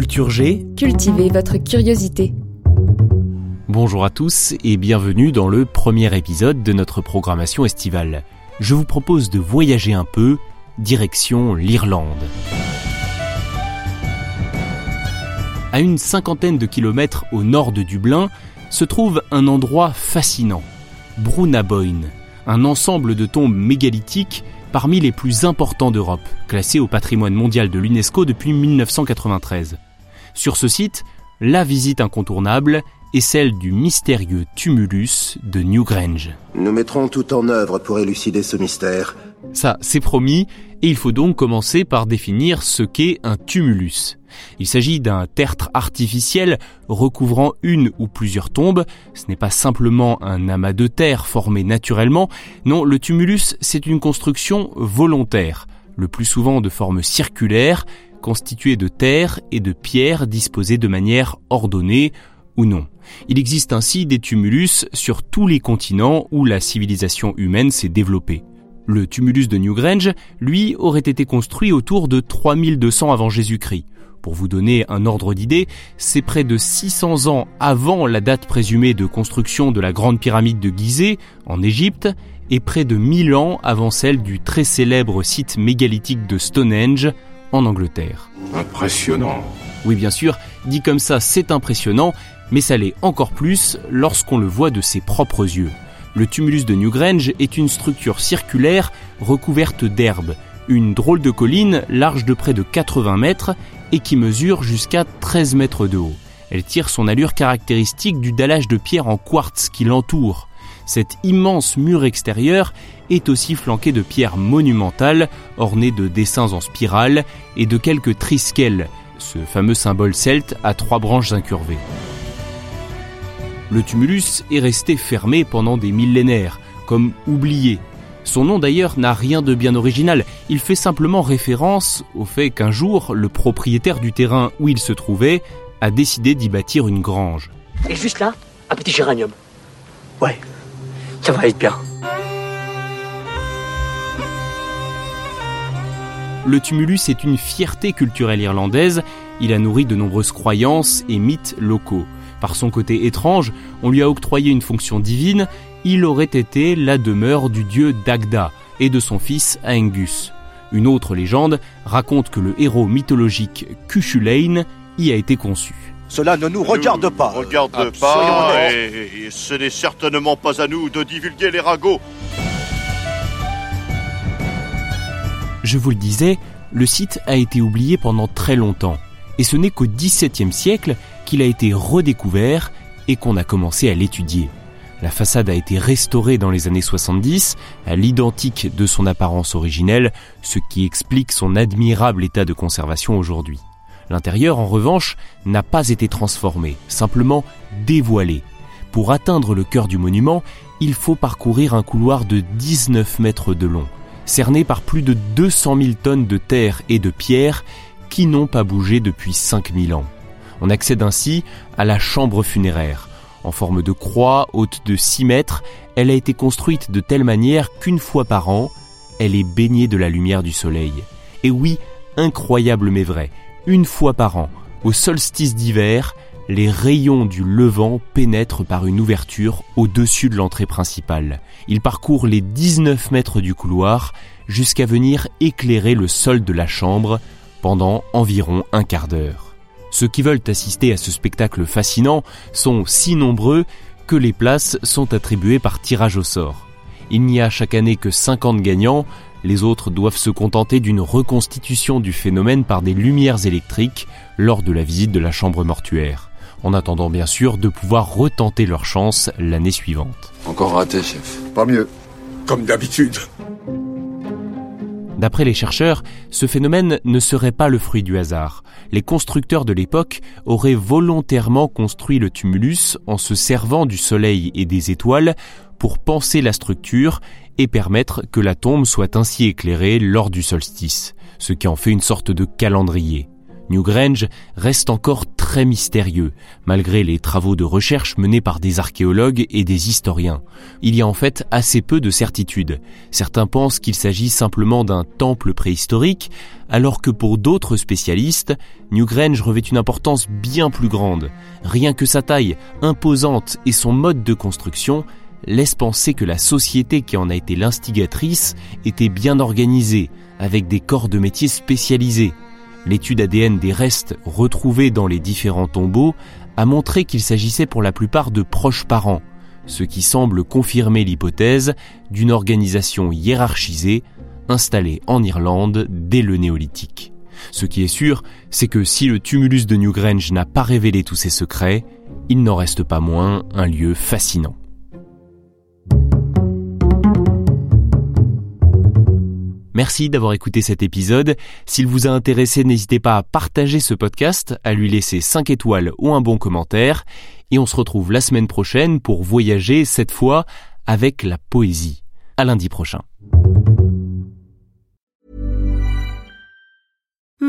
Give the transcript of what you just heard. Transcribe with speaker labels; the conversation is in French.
Speaker 1: Culture G,
Speaker 2: Cultivez votre curiosité.
Speaker 1: bonjour à tous et bienvenue dans le premier épisode de notre programmation estivale. Je vous propose de voyager un peu, direction l'Irlande. À une cinquantaine de kilomètres au nord de Dublin se trouve un endroit fascinant, Brunaboyne, un ensemble de tombes mégalithiques parmi les plus importants d'Europe, classé au patrimoine mondial de l'UNESCO depuis 1993. Sur ce site, la visite incontournable est celle du mystérieux tumulus de Newgrange.
Speaker 3: Nous mettrons tout en œuvre pour élucider ce mystère.
Speaker 1: Ça, c'est promis, et il faut donc commencer par définir ce qu'est un tumulus. Il s'agit d'un tertre artificiel recouvrant une ou plusieurs tombes. Ce n'est pas simplement un amas de terre formé naturellement. Non, le tumulus, c'est une construction volontaire, le plus souvent de forme circulaire, constituée de terre et de pierres disposées de manière ordonnée ou non. Il existe ainsi des tumulus sur tous les continents où la civilisation humaine s'est développée. Le tumulus de Newgrange, lui, aurait été construit autour de 3200 avant Jésus-Christ. Pour vous donner un ordre d'idée, c'est près de 600 ans avant la date présumée de construction de la grande pyramide de Gizeh, en Égypte, et près de 1000 ans avant celle du très célèbre site mégalithique de Stonehenge, en Angleterre.
Speaker 4: Impressionnant.
Speaker 1: Oui, bien sûr, dit comme ça, c'est impressionnant, mais ça l'est encore plus lorsqu'on le voit de ses propres yeux. Le tumulus de Newgrange est une structure circulaire recouverte d'herbe, une drôle de colline large de près de 80 mètres et qui mesure jusqu'à 13 mètres de haut. Elle tire son allure caractéristique du dallage de pierre en quartz qui l'entoure. Cet immense mur extérieur est aussi flanqué de pierres monumentales ornées de dessins en spirale et de quelques triskel, ce fameux symbole celte à trois branches incurvées. Le tumulus est resté fermé pendant des millénaires, comme oublié. Son nom d'ailleurs n'a rien de bien original, il fait simplement référence au fait qu'un jour, le propriétaire du terrain où il se trouvait a décidé d'y bâtir une grange.
Speaker 5: Et juste là, un petit géranium. Ouais, ça va être bien.
Speaker 1: Le tumulus est une fierté culturelle irlandaise, il a nourri de nombreuses croyances et mythes locaux. Par son côté étrange, on lui a octroyé une fonction divine, il aurait été la demeure du dieu Dagda et de son fils Aengus. Une autre légende raconte que le héros mythologique Cuchulainn y a été conçu.
Speaker 6: Cela ne nous regarde
Speaker 4: Nous
Speaker 6: pas.
Speaker 4: Regarde pas, et ce n'est certainement pas à nous de divulguer les ragots.
Speaker 1: Je vous le disais, le site a été oublié pendant très longtemps, et ce n'est qu'au XVIIe siècle qu'il a été redécouvert et qu'on a commencé à l'étudier. La façade a été restaurée dans les années 70 à l'identique de son apparence originelle, ce qui explique son admirable état de conservation aujourd'hui. L'intérieur, en revanche, n'a pas été transformé, simplement dévoilé. Pour atteindre le cœur du monument, il faut parcourir un couloir de 19 mètres de long, cerné par plus de 200 000 tonnes de terre et de pierre qui n'ont pas bougé depuis 5000 ans. On accède ainsi à la chambre funéraire. En forme de croix, haute de 6 mètres, elle a été construite de telle manière qu'une fois par an, elle est baignée de la lumière du soleil. Et oui, incroyable mais vrai, une fois par an, au solstice d'hiver, les rayons du levant pénètrent par une ouverture au-dessus de l'entrée principale. Ils parcourent les 19 mètres du couloir jusqu'à venir éclairer le sol de la chambre pendant environ un quart d'heure. Ceux qui veulent assister à ce spectacle fascinant sont si nombreux que les places sont attribuées par tirage au sort. Il n'y a chaque année que 50 gagnants, les autres doivent se contenter d'une reconstitution du phénomène par des lumières électriques lors de la visite de la chambre mortuaire, en attendant bien sûr de pouvoir retenter leur chance l'année suivante.
Speaker 7: Encore raté, chef.
Speaker 6: Pas mieux.
Speaker 4: Comme d'habitude.
Speaker 1: D'après les chercheurs, ce phénomène ne serait pas le fruit du hasard. Les constructeurs de l'époque auraient volontairement construit le tumulus en se servant du soleil et des étoiles pour penser la structure et permettre que la tombe soit ainsi éclairée lors du solstice, ce qui en fait une sorte de calendrier. Newgrange reste encore très mystérieux, malgré les travaux de recherche menés par des archéologues et des historiens. Il y a en fait assez peu de certitudes. Certains pensent qu'il s'agit simplement d'un temple préhistorique, alors que pour d'autres spécialistes, Newgrange revêt une importance bien plus grande. Rien que sa taille imposante et son mode de construction laissent penser que la société qui en a été l'instigatrice était bien organisée, avec des corps de métier spécialisés. L'étude ADN des restes retrouvés dans les différents tombeaux a montré qu'il s'agissait pour la plupart de proches parents, ce qui semble confirmer l'hypothèse d'une organisation hiérarchisée installée en Irlande dès le néolithique. Ce qui est sûr, c'est que si le tumulus de Newgrange n'a pas révélé tous ses secrets, il n'en reste pas moins un lieu fascinant. Merci d'avoir écouté cet épisode. S'il vous a intéressé, n'hésitez pas à partager ce podcast, à lui laisser 5 étoiles ou un bon commentaire. Et on se retrouve la semaine prochaine pour voyager cette fois avec la poésie. À lundi prochain.